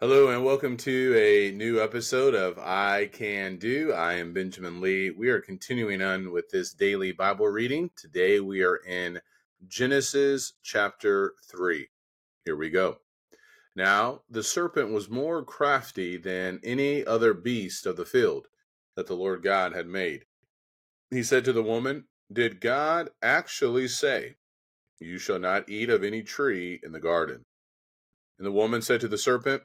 Hello and welcome to a new episode of I Can Do. I am Benjamin Lee. We are continuing on with this daily Bible reading. Today we are in Genesis chapter 3. Here we go. Now, the serpent was more crafty than any other beast of the field that the Lord God had made. He said to the woman, Did God actually say, You shall not eat of any tree in the garden? And the woman said to the serpent,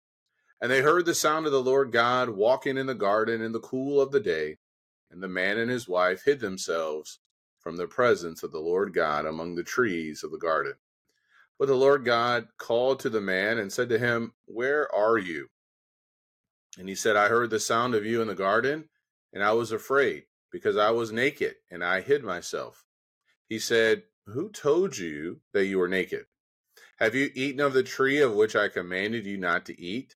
And they heard the sound of the Lord God walking in the garden in the cool of the day. And the man and his wife hid themselves from the presence of the Lord God among the trees of the garden. But the Lord God called to the man and said to him, Where are you? And he said, I heard the sound of you in the garden, and I was afraid, because I was naked, and I hid myself. He said, Who told you that you were naked? Have you eaten of the tree of which I commanded you not to eat?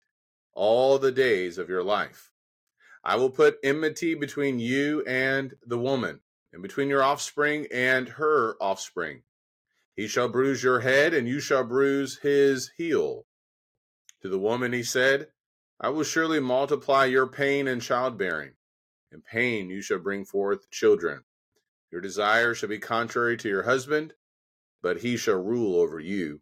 all the days of your life. I will put enmity between you and the woman, and between your offspring and her offspring. He shall bruise your head, and you shall bruise his heel. To the woman he said, I will surely multiply your pain in childbearing. In pain you shall bring forth children. Your desire shall be contrary to your husband, but he shall rule over you.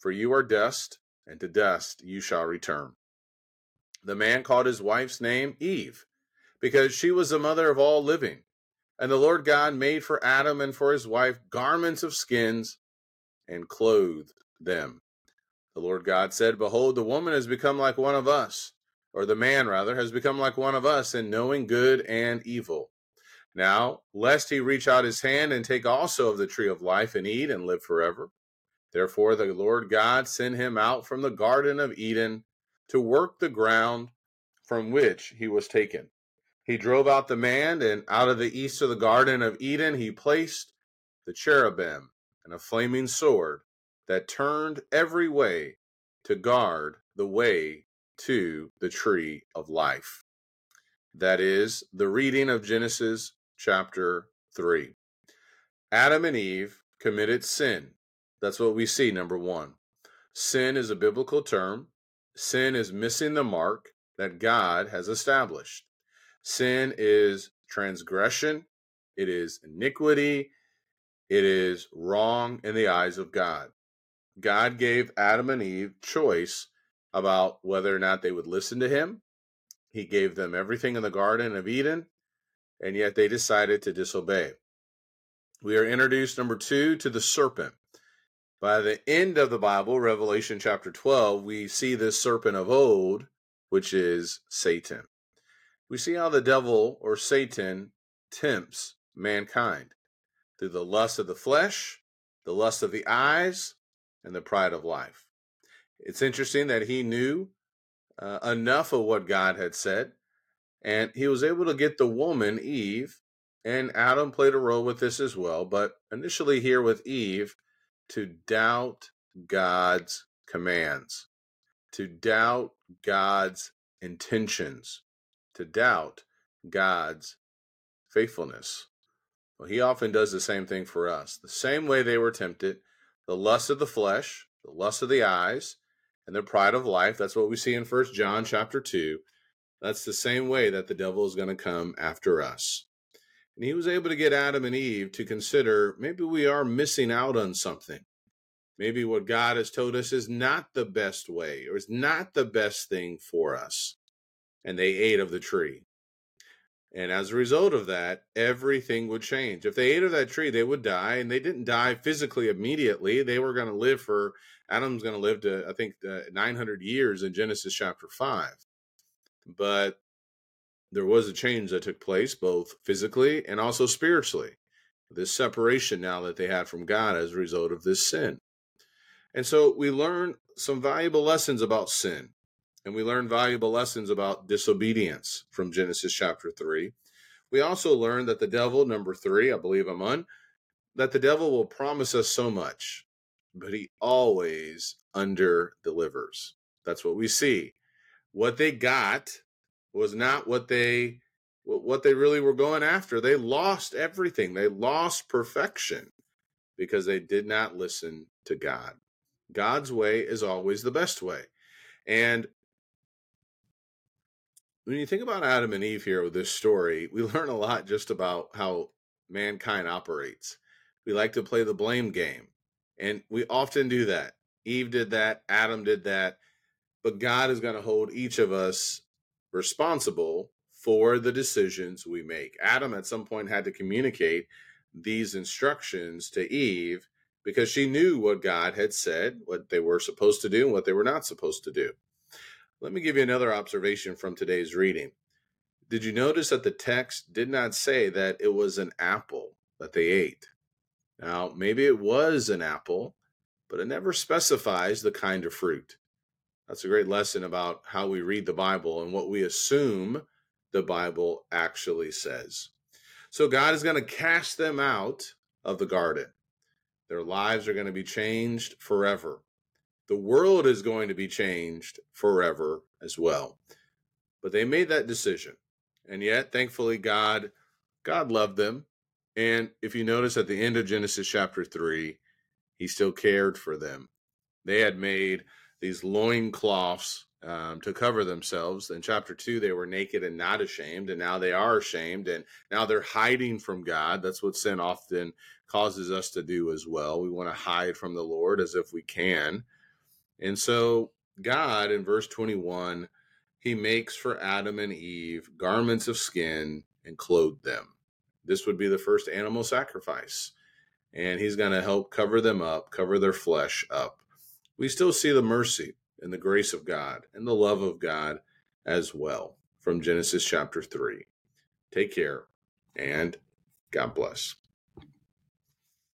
for you are dust, and to dust you shall return. The man called his wife's name Eve, because she was the mother of all living. And the Lord God made for Adam and for his wife garments of skins and clothed them. The Lord God said, Behold, the woman has become like one of us, or the man rather has become like one of us in knowing good and evil. Now, lest he reach out his hand and take also of the tree of life and eat and live forever. Therefore, the Lord God sent him out from the Garden of Eden to work the ground from which he was taken. He drove out the man, and out of the east of the Garden of Eden he placed the cherubim and a flaming sword that turned every way to guard the way to the tree of life. That is the reading of Genesis chapter 3. Adam and Eve committed sin that's what we see, number one. Sin is a biblical term. Sin is missing the mark that God has established. Sin is transgression, it is iniquity, it is wrong in the eyes of God. God gave Adam and Eve choice about whether or not they would listen to him. He gave them everything in the Garden of Eden, and yet they decided to disobey. We are introduced, number two, to the serpent. By the end of the Bible, Revelation chapter 12, we see this serpent of old, which is Satan. We see how the devil or Satan tempts mankind. through the lust of the flesh, the lust of the eyes, and the pride of life. It's interesting that he knew uh, enough of what God had said, and he was able to get the woman, Eve, and Adam played a role with this as well, but initially here with Eve, to doubt God's commands, to doubt God's intentions, to doubt God's faithfulness. Well, he often does the same thing for us. The same way they were tempted, the lust of the flesh, the lust of the eyes, and the pride of life. That's what we see in First John chapter 2. That's the same way that the devil is going to come after us. And he was able to get Adam and Eve to consider maybe we are missing out on something. Maybe what God has told us is not the best way or is not the best thing for us. And they ate of the tree. And as a result of that, everything would change. If they ate of that tree, they would die, and they didn't die physically immediately. They were going to live for Adam's going to live to I think uh, 900 years in Genesis chapter five. But there was a change that took place both physically and also spiritually. This separation now that they had from God as a result of this sin. And so we learn some valuable lessons about sin. And we learn valuable lessons about disobedience from Genesis chapter 3. We also learn that the devil, number three, I believe I'm on, that the devil will promise us so much, but he always under delivers. That's what we see. What they got was not what they what they really were going after. They lost everything. They lost perfection because they did not listen to God. God's way is always the best way. And when you think about Adam and Eve here with this story, we learn a lot just about how mankind operates. We like to play the blame game, and we often do that. Eve did that, Adam did that, but God is going to hold each of us responsible for the decisions we make. Adam at some point had to communicate these instructions to Eve because she knew what God had said, what they were supposed to do, and what they were not supposed to do. Let me give you another observation from today's reading. Did you notice that the text did not say that it was an apple that they ate? Now, maybe it was an apple, but it never specifies the kind of fruit. That's a great lesson about how we read the Bible and what we assume the Bible actually says. So, God is going to cast them out of the garden. Their lives are going to be changed forever the world is going to be changed forever as well. But they made that decision. And yet, thankfully, God God loved them. And if you notice at the end of Genesis chapter 3, he still cared for them. They had made these loincloths um, to cover themselves. In chapter 2, they were naked and not ashamed, and now they are ashamed, and now they're hiding from God. That's what sin often causes us to do as well. We want to hide from the Lord as if we can. And so, God in verse 21, he makes for Adam and Eve garments of skin and clothed them. This would be the first animal sacrifice. And he's going to help cover them up, cover their flesh up. We still see the mercy and the grace of God and the love of God as well from Genesis chapter 3. Take care and God bless.